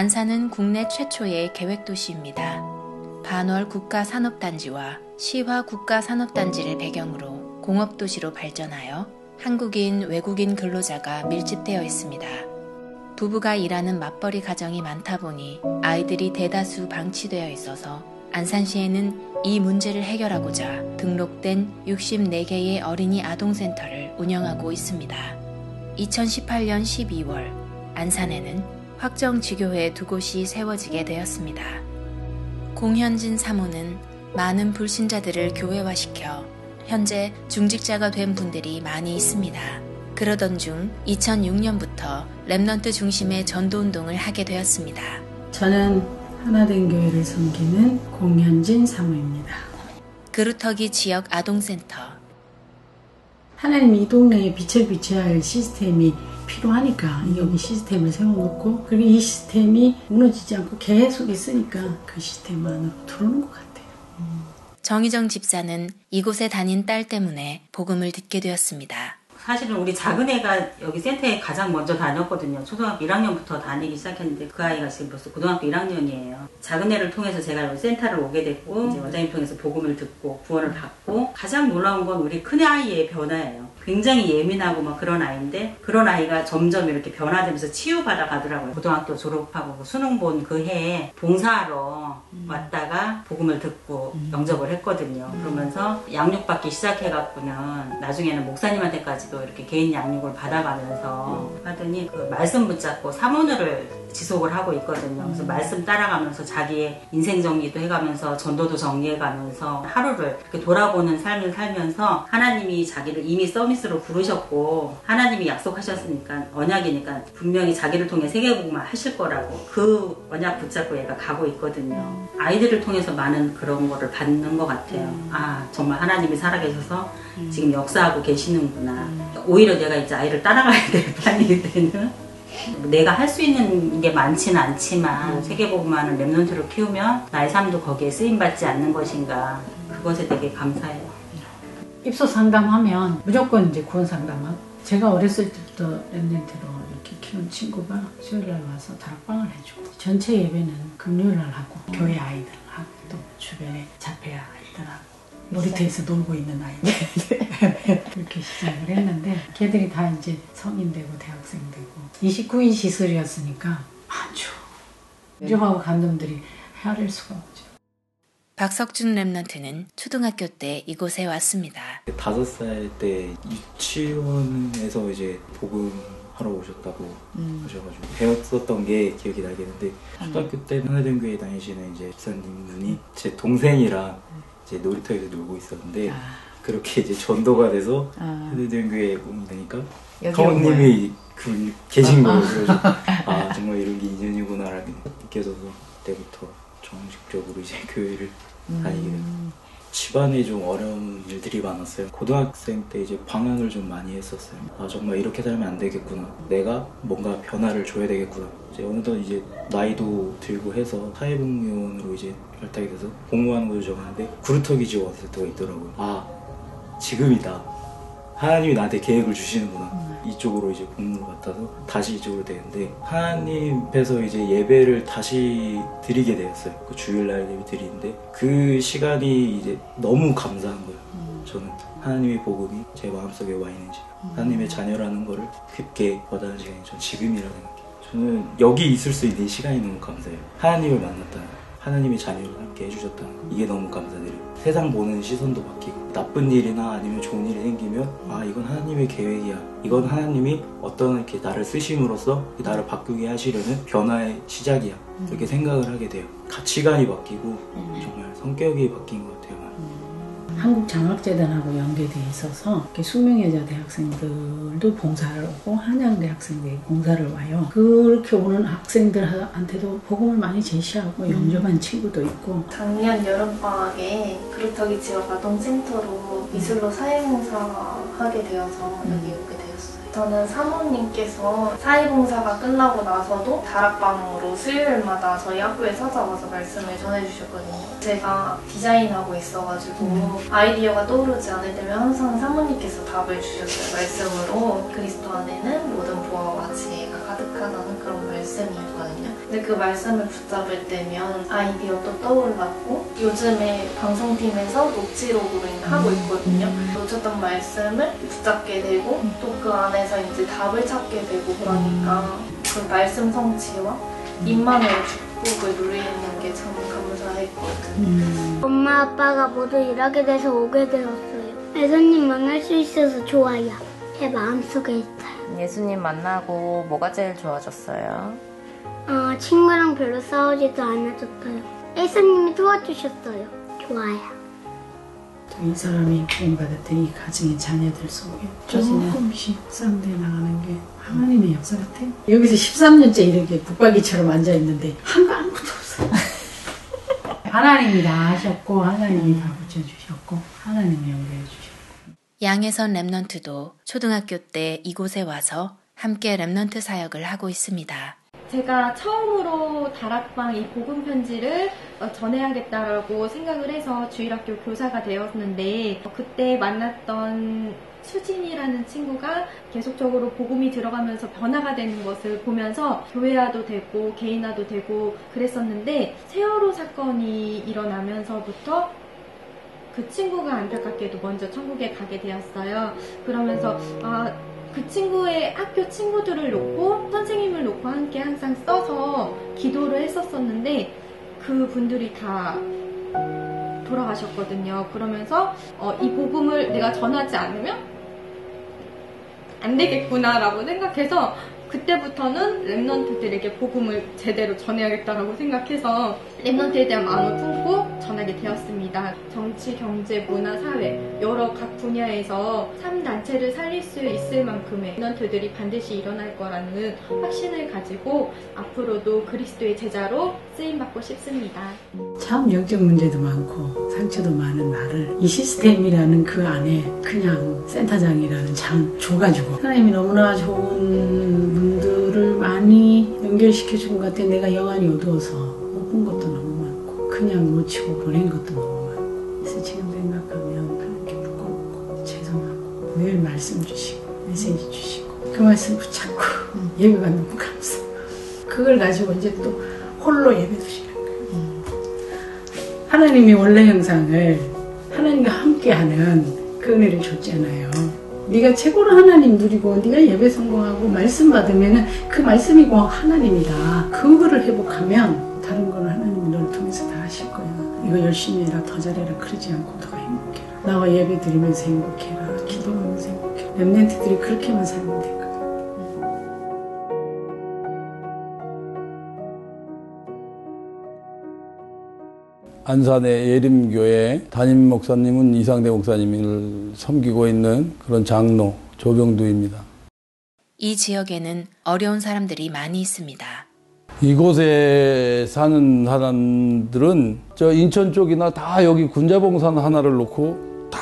안산은 국내 최초의 계획도시입니다. 반월 국가산업단지와 시화 국가산업단지를 배경으로 공업도시로 발전하여 한국인, 외국인 근로자가 밀집되어 있습니다. 부부가 일하는 맞벌이 가정이 많다 보니 아이들이 대다수 방치되어 있어서 안산시에는 이 문제를 해결하고자 등록된 64개의 어린이 아동센터를 운영하고 있습니다. 2018년 12월 안산에는 확정지교회 두 곳이 세워지게 되었습니다. 공현진 사모는 많은 불신자들을 교회화시켜 현재 중직자가 된 분들이 많이 있습니다. 그러던 중 2006년부터 remnant 중심의 전도운동을 하게 되었습니다. 저는 하나된 교회를 섬기는 공현진 사모입니다. 그루터기 지역 아동센터 하나님이 이 동네에 빛을 비춰야 할 시스템이 필요하니까 여기 시스템을 세워놓고 그리고 이 시스템이 무너지지 않고 계속 있으니까 그 시스템 안으로 들어오는 것 같아요. 정희정 집사는 이곳에 다닌 딸 때문에 복음을 듣게 되었습니다. 사실은 우리 작은 애가 여기 센터에 가장 먼저 다녔거든요. 초등학교 1학년부터 다니기 시작했는데 그 아이가 지금 벌써 고등학교 1학년이에요. 작은 애를 통해서 제가 여기 센터를 오게 됐고 이제 원장님 통해서 복음을 듣고 구원을 받고 가장 놀라운 건 우리 큰 아이의 변화예요. 굉장히 예민하고 막 그런 아이인데 그런 아이가 점점 이렇게 변화되면서 치유받아 가더라고요. 고등학교 졸업하고 그 수능 본 그 해에 봉사하러 왔다가 복음을 듣고 영접을 했거든요. 그러면서 양육받기 시작해갖고는 나중에는 목사님한테까지도 이렇게 개인 양육을 받아가면서 하더니 그 말씀 붙잡고 사모늘을 지속을 하고 있거든요. 그래서 말씀 따라가면서 자기의 인생 정리도 해가면서 전도도 정리해가면서 하루를 이렇게 돌아보는 삶을 살면서 하나님이 자기를 이미 서비스로 부르셨고 하나님이 약속하셨으니까 언약이니까 분명히 자기를 통해 세계복음을 하실 거라고 그 언약 붙잡고 얘가 가고 있거든요. 아이들을 통해서 많은 그런 거를 받는 것 같아요. 아 정말 하나님이 살아계셔서 지금 역사하고 계시는구나. 오히려 내가 이제 아이를 따라가야 될 판이 되는 내가 할 수 있는 게 많지는 않지만 세계복음화는 랩런트를 키우면 나의 삶도 거기에 쓰임받지 않는 것인가 그것에 되게 감사해요. 입소 상담하면 무조건 이제 구원 상담하고 제가 어렸을 때부터 랩렌트로 이렇게 키운 친구가 수요일날 와서 다락방을 해주고 전체 예배는 금요일날 하고 교회 아이들 하고 또 주변에 자폐 아이들하고 놀이터에서 놀고 있는 아이들 이렇게 시작을 했는데 걔들이 다 이제 성인 되고 대학생 되고 29인 시설이었으니까 많죠. 위로하고 감독들이 헤아릴 수가 없죠. 박석준 랩넌트는 초등학교 때 이곳에 왔습니다. 다섯 살 때 유치원에서 이제 복음 하러 오셨다고 하셔가지고 배웠었던 게 기억이 나겠는데 초등학교 때 하나den교회 다니시는 이제 집사님 분이 제 동생이랑 이제 놀이터에서 놀고 있었는데 그렇게 이제 전도가 돼서 하나den교회에 오게 되니까 성우님이 그 계신 거예요. 그래서 아 정말 이런 게 인연이구나라는 게 느껴져서 그때부터 정식적으로 이제 교회를 다니게 됐어요. 집안에 좀 어려운 일들이 많았어요. 고등학생 때 이제 방황을 좀 많이 했었어요. 아 정말 이렇게 살면 안 되겠구나. 내가 뭔가 변화를 줘야 되겠구나. 이제 어느덧 이제 나이도 들고 해서 사회복무원으로 이제 발탁이 돼서 공무하는 것을 정하는데 구루터기 지원 왔을 때가 있더라고요. 아 지금이다. 하나님이 나한테 계획을 주시는구나. 이쪽으로 이제 복무를 맡아서 다시 이쪽으로 되는데 하나님께서 이제 예배를 다시 드리게 되었어요. 그 주일날 예배 드리는데 그 시간이 이제 너무 감사한 거예요. 저는 하나님의 복음이 제 마음속에 와 있는지 하나님의 자녀라는 거를 깊게 와닿는 시간이 전 지금이라 생각해요. 저는 여기 있을 수 있는 시간이 너무 감사해요. 하나님을 만났다는 거. 하나님의 자녀를 함께 해주셨다는 거. 이게 너무 감사드려요. 세상 보는 시선도 바뀌고 나쁜 일이나 아니면 좋은 일이 생기면 아 이건 하나님의 계획이야. 이건 하나님이 어떤 이렇게 나를 쓰심으로써 나를 바꾸게 하시려는 변화의 시작이야. 이렇게 생각을 하게 돼요. 가치관이 바뀌고 정말 성격이 바뀐 것 같아요. 한국장학재단하고 연계돼 있어서 숙명여자 대학생들도 봉사를 오고 한양대 학생들이 봉사를 와요. 그렇게 오는 학생들한테도 복음을 많이 제시하고 영접한 친구도 있고 작년 여름방학에 그루터기 지역 아동센터로 미술로 사회봉사하게 되어서 여기 오게 되었어요. 저는 사모님께서 사회봉사가 끝나고 나서도 다락방으로 수요일마다 저희 학교에 찾아와서 말씀을 전해주셨거든요. 제가 디자인하고 있어가지고 아이디어가 떠오르지 않을 때면 항상 사모님께서 답을 주셨어요. 말씀으로 그리스도 안에는 모든 부하와 가치 가 가득하다는 그런 말씀이 있거든요. 근데 그 말씀을 붙잡을 때면 아이디어도 떠올랐고 요즘에 방송팀에서 녹취록으로 하고 있거든요. 놓쳤던 말씀을 붙잡게 되고 또 그 안에서 이제 답을 찾게 되고 그러니까 그 말씀 성취와 입만으로 축복을 누리는 게 참 감사했거든요. 엄마 아빠가 모두 일하게 돼서 오게 되었어요. 예수님 만날 수 있어서 좋아요. 제 마음속에. 예수님 만나고 뭐가 제일 좋아졌어요? 어, 친구랑 별로 싸우지도 않아졌어요. 예수님이 도와주셨어요. 좋아요. 이 사람이 구원받았더니 가정의 자녀들 속에 조금씩 쌍대 나가는 게 하나님의 역사 같아요. 여기서 13년째 이렇게 붙박이처럼 앉아 있는데 한 거 아무것도 없어요. 하나님이 다 하셨고 하나님이 다 붙여주셨고 하나님이 연결해 주셨고 양혜선 remnant도 초등학교 때 이곳에 와서 함께 remnant 사역을 하고 있습니다. 제가 처음으로 다락방 이 복음 편지를 어, 전해야겠다라고 생각을 해서 주일학교 교사가 되었는데 어, 그때 만났던 수진이라는 친구가 계속적으로 복음이 들어가면서 변화가 되는 것을 보면서 교회화도 되고 개인화도 되고 그랬었는데 세월호 사건이 일어나면서부터 그 친구가 안타깝게도 먼저 천국에 가게 되었어요. 그러면서 아, 그 친구의 학교 친구들을 놓고 선생님을 놓고 함께 항상 써서 기도를 했었었는데 그 분들이 다 돌아가셨거든요. 그러면서 어, 이 복음을 내가 전하지 않으면 안 되겠구나라고 생각해서 그때부터는 랩넌트들에게 복음을 제대로 전해야겠다라고 생각해서 랩넌트에 대한 마음을 품고 전하게 되었습니다. 정치, 경제, 문화, 사회 여러 각 분야에서 3단체를 살릴 수 있을 만큼의 랩넌트들이 반드시 일어날 거라는 확신을 가지고 앞으로도 그리스도의 제자로 쓰임받고 싶습니다. 참 영적 문제도 많고 상처도 많은 나를 이 시스템이라는 그 안에 그냥 센터장이라는 장 줘가지고 하나님이 너무나 좋은 분들을 많이 연결시켜 준 것 같아 내가 영안이 어두워서 그냥 놓치고 보낸 것도 너무 많고. 그래서 지금 생각하면 그렇게 부끄럽고. 죄송하고. 늘 말씀 주시고 메시지 주시고. 그 말씀 붙잡고 예배가 너무 감사해요 그걸 가지고 이제 또 홀로 예배 드시는 거예요. 하나님이 원래 형상을 하나님과 함께하는 그 은혜를 줬잖아요. 네가 최고로 하나님 누리고 네가 예배 성공하고 말씀 받으면은 그 말씀이 고 하나님이다. 그거를 회복하면 다른 거는 이거 열심히 해라 더 잘해라 그러지 않고 더 행복해라. 나와 예배 드리면서 행복해라. 기도하면서 행복해라. 랩렌트들이 그렇게만 살면 되거든. 안산의 예림교회 담임 목사님은 이상대 목사님을 섬기고 있는 그런 장로 조병두입니다. 이 지역에는 어려운 사람들이 많이 있습니다. 이곳에 사는 사람들은 저 인천 쪽이나 다 여기 군자봉산 하나를 놓고 다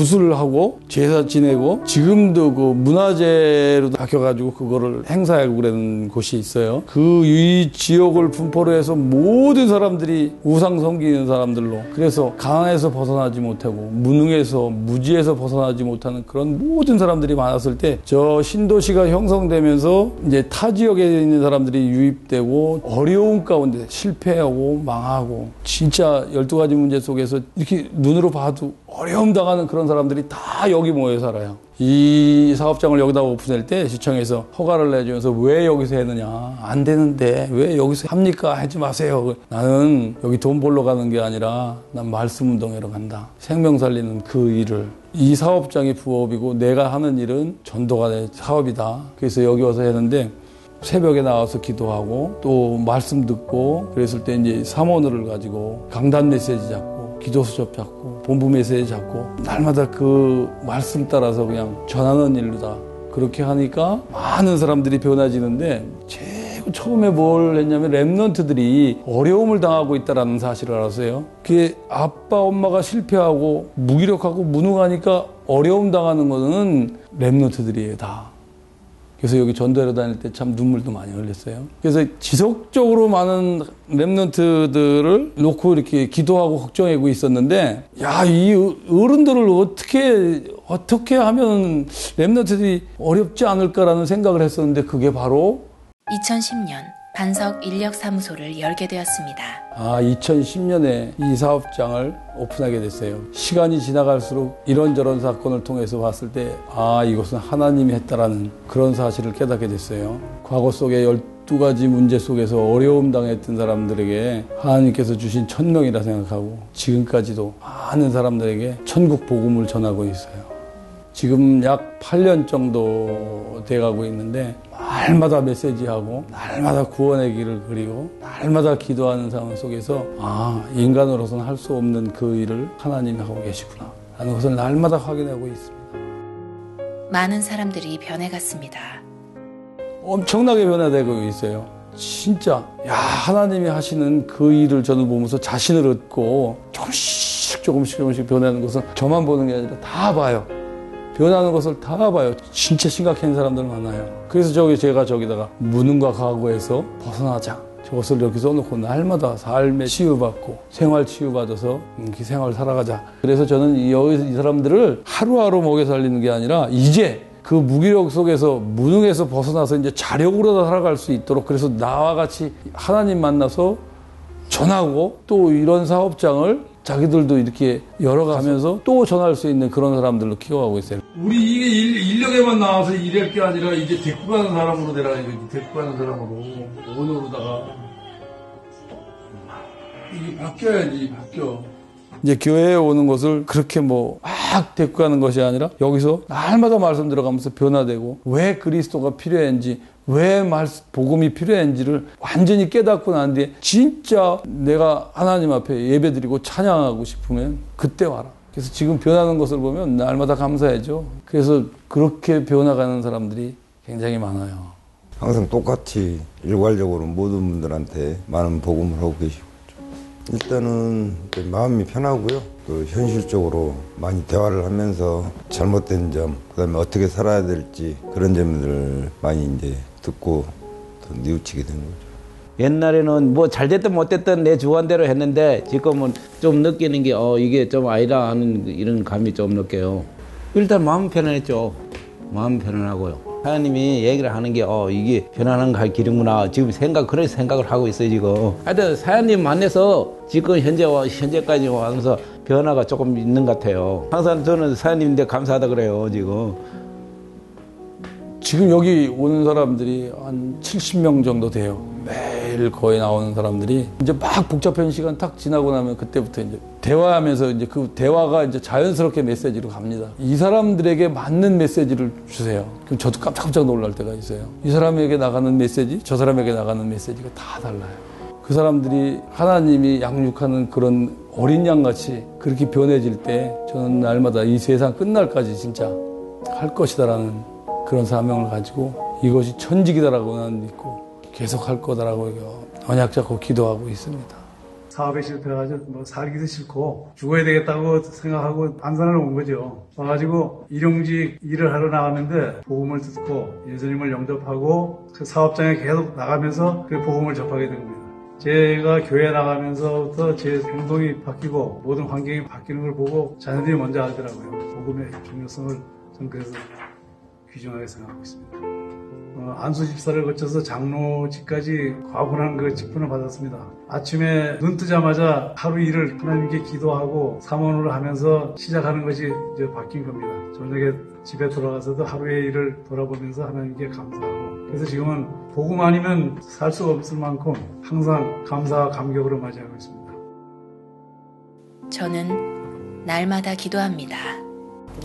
구슬을 하고 제사 지내고 지금도 그 문화재로 바뀌어가지고 그거를 행사하고 그러는 곳이 있어요. 그 이 지역을 분포로 해서 모든 사람들이 우상 섬기는 사람들로 그래서 강에서 벗어나지 못하고 무능에서 무지에서 벗어나지 못하는 그런 모든 사람들이 많았을 때 저 신도시가 형성되면서 이제 타 지역에 있는 사람들이 유입되고 어려운 가운데 실패하고 망하고 진짜 12가지 문제 속에서 이렇게 눈으로 봐도 어려움 당하는 그런 사람들이 다 여기 모여 살아요. 이 사업장을 여기다 오픈할 때 시청에서 허가를 내주면서 왜 여기서 했느냐. 안 되는데 왜 여기서 합니까? 하지 마세요. 나는 여기 돈 벌러 가는 게 아니라 난 말씀 운동회로 간다. 생명 살리는 그 일을. 이 사업장이 부업이고 내가 하는 일은 전도가 내 사업이다. 그래서 여기 와서 했는데 새벽에 나와서 기도하고 또 말씀 듣고 그랬을 때 이제 사모늘을 가지고 강단 메시지 잡고 기도 수첩 잡고 본부 메시지 잡고 날마다 그 말씀 따라서 그냥 전하는 일로다. 그렇게 하니까 많은 사람들이 변화지는데 제일 처음에 뭘 했냐면 랩런트들이 어려움을 당하고 있다라는 사실을 알았어요. 그게 아빠 엄마가 실패하고 무기력하고 무능하니까 어려움 당하는 거는 랩런트들이에요 다. 그래서 여기 전도하러 다닐 때 참 눈물도 많이 흘렸어요. 그래서 지속적으로 많은 랩런트들을 놓고 이렇게 기도하고 걱정하고 있었는데, 야, 이 어른들을 어떻게, 어떻게 하면 랩런트들이 어렵지 않을까라는 생각을 했었는데, 그게 바로 2010년 반석 인력사무소를 열게 되었습니다. 아, 2010년에 이 사업장을 오픈하게 됐어요. 시간이 지나갈수록 이런저런 사건을 통해서 봤을 때, 아, 이것은 하나님이 했다라는 그런 사실을 깨닫게 됐어요. 과거 속에 12가지 문제 속에서 어려움 당했던 사람들에게 하나님께서 주신 천명이라 생각하고 지금까지도 많은 사람들에게 천국 복음을 전하고 있어요. 지금 약 8년 정도 돼가고 있는데 날마다 메시지하고 날마다 구원의 길을 그리고 날마다 기도하는 상황 속에서 아 인간으로서는 할 수 없는 그 일을 하나님이 하고 계시구나 하는 것을 날마다 확인하고 있습니다. 많은 사람들이 변해갔습니다. 엄청나게 변화되고 있어요. 진짜 야 하나님이 하시는 그 일을 저는 보면서 자신을 얻고 조금씩 조금씩 조금씩 변하는 것을 저만 보는 게 아니라 다 봐요. 변하는 것을 다 봐요. 진짜 심각한 사람들 많아요. 그래서 저기 제가 저기다가 무능과 과거에서 벗어나자. 저것을 이렇게 써놓고 날마다 삶에 치유받고 생활 치유받아서 이 생활을 살아가자. 그래서 저는 이, 이 사람들을 하루하루 먹여 살리는 게 아니라 이제 그 무기력 속에서 무능에서 벗어나서 이제 자력으로 살아갈 수 있도록 그래서 나와 같이 하나님 만나서 전하고 또 이런 사업장을 자기들도 이렇게 열어가면서 또 전할 수 있는 그런 사람들로 키워가고 있어요. 우리 이게 일, 인력에만 나와서 일할 게 아니라 이제 데리고 가는 사람으로 내려가야 지 데리고 가는 사람으로 원으로다가 이게 바뀌어야지 바뀌어. 이제 교회에 오는 것을 그렇게 뭐 막 데리고 가는 것이 아니라 여기서 날마다 말씀 들어가면서 변화되고 왜 그리스도가 필요한지 왜 말, 복음이 필요한지를 완전히 깨닫고 난 뒤에 진짜 내가 하나님 앞에 예배 드리고 찬양하고 싶으면 그때 와라. 그래서 지금 변하는 것을 보면 날마다 감사해죠. 그래서 그렇게 변화가는 사람들이 굉장히 많아요. 항상 똑같이 일괄적으로 모든 분들한테 많은 복음을 하고 계시고 일단은 마음이 편하고요. 또 현실적으로 많이 대화를 하면서 잘못된 점, 그다음에 어떻게 살아야 될지 그런 점들 많이 이제 듣고 더 뉘우치게 된 거죠. 옛날에는 뭐 잘됐든 못됐든 내 주관대로 했는데 지금은 좀 느끼는 게 어 이게 좀 아니다 하는 이런 감이 좀 느껴요. 일단 마음 편안했죠. 마음 편안하고요. 하나님이 얘기를 하는 게, 어, 이게 편안한 갈 길이구나. 지금 생각, 그런 생각을 하고 있어요, 지금. 하여튼, 사장님 만나서 지금 현재, 와, 현재까지 와서 변화가 조금 있는 것 같아요. 항상 저는 사장님인데 감사하다 그래요, 지금. 지금 여기 오는 사람들이 한 70명 정도 돼요. 매일 거의 나오는 사람들이 이제 막 복잡한 시간 딱 지나고 나면 그때부터 이제 대화하면서 이제 그 대화가 이제 자연스럽게 메시지로 갑니다. 이 사람들에게 맞는 메시지를 주세요. 그럼 저도 깜짝깜짝 놀랄 때가 있어요. 이 사람에게 나가는 메시지, 저 사람에게 나가는 메시지가 다 달라요. 그 사람들이 하나님이 양육하는 그런 어린 양 같이 그렇게 변해질 때 저는 날마다 이 세상 끝날까지 진짜 할 것이다라는 그런 사명을 가지고 이것이 천직이다라고 나는 믿고 계속 할 거다라고 언약 잡고 기도하고 있습니다. 사업에 실패해가지고 뭐 살기도 싫고 죽어야 되겠다고 생각하고 안산을 온 거죠. 와가지고 일용직 일을 하러 나왔는데 복음을 듣고 예수님을 영접하고 그 사업장에 계속 나가면서 그 복음을 접하게 된 겁니다. 제가 교회 나가면서부터 제 행동이 바뀌고 모든 환경이 바뀌는 걸 보고 자녀들이 먼저 알더라고요. 복음의 중요성을 전 그래서 귀중하게 생각하고 있습니다. 어, 안수 집사를 거쳐서 장로직까지 과분한 그 직분을 받았습니다. 아침에 눈 뜨자마자 하루 일을 하나님께 기도하고 사모를 하면서 시작하는 것이 이제 바뀐 겁니다. 저녁에 집에 돌아가서도 하루의 일을 돌아보면서 하나님께 감사하고 그래서 지금은 복음 아니면 살 수가 없을 만큼 항상 감사와 감격으로 맞이하고 있습니다. 저는 날마다 기도합니다.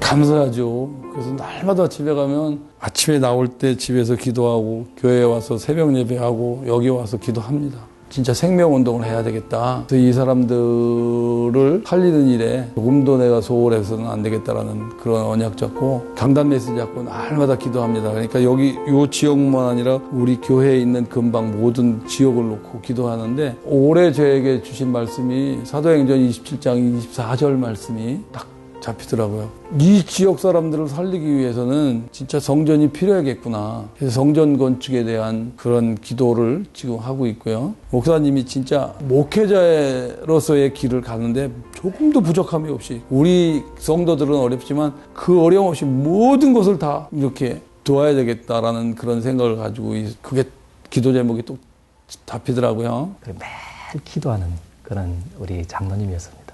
감사하죠. 그래서 날마다 집에 가면 아침에 나올 때 집에서 기도하고 교회에 와서 새벽 예배하고 여기 와서 기도합니다. 진짜 생명 운동을 해야 되겠다. 그래서 이 사람들을 살리는 일에 조금도 내가 소홀해서는 안 되겠다라는 그런 언약 잡고 강단 메시지 잡고 날마다 기도합니다. 그러니까 여기 요 지역만 아니라 우리 교회에 있는 근방 모든 지역을 놓고 기도하는데 올해 저에게 주신 말씀이 사도행전 27장 24절 말씀이 딱 잡히더라고요. 이 지역 사람들을 살리기 위해서는 진짜 성전이 필요하겠구나. 그래서 성전 건축에 대한 그런 기도를 지금 하고 있고요. 목사님이 진짜 목회자로서의 길을 가는데 조금도 부족함이 없이 우리 성도들은 어렵지만 그 어려움 없이 모든 것을 다 이렇게 도와야 되겠다라는 그런 생각을 가지고 그게 기도 제목이 또 잡히더라고요. 매일 기도하는 그런 우리 장로님이었습니다.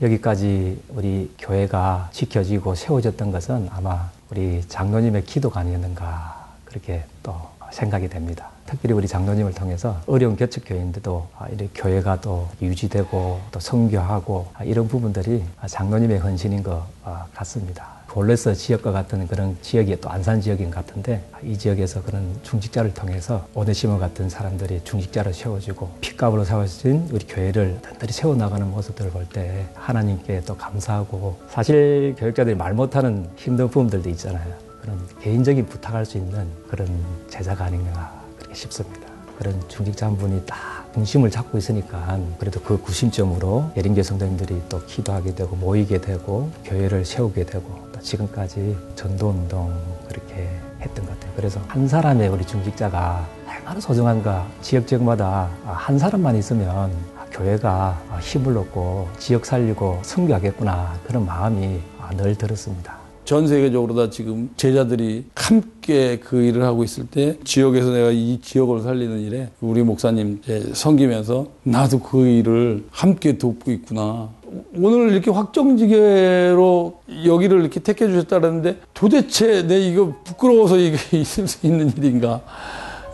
여기까지 우리 교회가 지켜지고 세워졌던 것은 아마 우리 장로님의 기도가 아니었는가 그렇게 또 생각이 됩니다. 특별히 우리 장로님을 통해서 어려운 개척교회인데도 이렇게 교회가 또 유지되고 또 성교하고 이런 부분들이 장로님의 헌신인 것 같습니다. 볼레스 지역과 같은 그런 지역이 또 안산 지역인 것 같은데 이 지역에서 그런 중직자를 통해서 오네시모 같은 사람들이 중직자로 세워지고 핏값으로 세워진 우리 교회를 단단히 세워나가는 모습들을 볼 때 하나님께 또 감사하고 사실 교육자들이 말 못하는 힘든 부분들도 있잖아요. 그런 개인적인 부탁할 수 있는 그런 제자가 아닌가 그렇게 싶습니다. 그런 중직자 한 분이 딱 중심을 잡고 있으니까 그래도 그 구심점으로 예림교 성도님들이 또 기도하게 되고 모이게 되고 교회를 세우게 되고 지금까지 전도운동 그렇게 했던 것 같아요. 그래서 한 사람의 우리 중직자가 얼마나 소중한가 지역 지역마다 한 사람만 있으면 교회가 힘을 얻고 지역 살리고 선교하겠구나 그런 마음이 늘 들었습니다. 전 세계적으로 다 지금 제자들이 함께 그 일을 하고 있을 때 지역에서 내가 이 지역을 살리는 일에 우리 목사님 섬기면서 나도 그 일을 함께 돕고 있구나. 오늘 이렇게 확정지게로 여기를 이렇게 택해 주셨다는데 도대체 내 이거 부끄러워서 이게 있을 수 있는 일인가.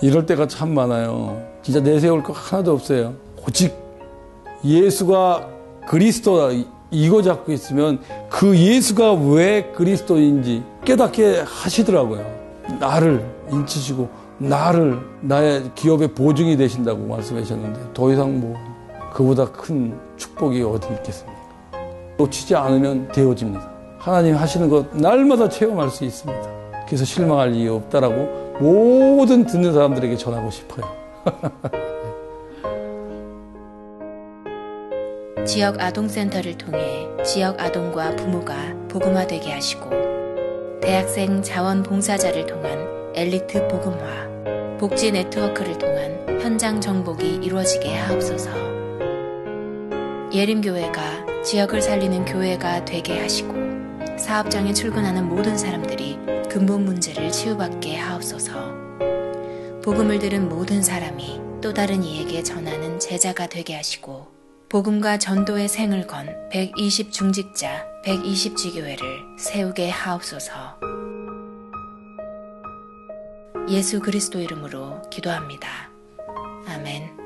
이럴 때가 참 많아요. 진짜 내세울 거 하나도 없어요. 오직 예수가 그리스도다. 이거 잡고 있으면 그 예수가 왜 그리스도인지 깨닫게 하시더라고요. 나를 인치시고 나를 나의 기업의 보증이 되신다고 말씀하셨는데 더 이상 뭐 그보다 큰 축복이 어디 있겠습니까? 놓치지 않으면 되어집니다. 하나님 하시는 것 날마다 체험할 수 있습니다. 그래서 실망할 이유 없다라고 모든 듣는 사람들에게 전하고 싶어요. 지역 아동센터를 통해 지역 아동과 부모가 복음화되게 하시고 대학생 자원봉사자를 통한 엘리트 복음화, 복지 네트워크를 통한 현장 정복이 이루어지게 하옵소서. 예림교회가 지역을 살리는 교회가 되게 하시고 사업장에 출근하는 모든 사람들이 근본 문제를 치유받게 하옵소서. 복음을 들은 모든 사람이 또 다른 이에게 전하는 제자가 되게 하시고 복음과 전도의 생을 건 120 중직자, 120 지교회를 세우게 하옵소서. 예수 그리스도 이름으로 기도합니다. 아멘.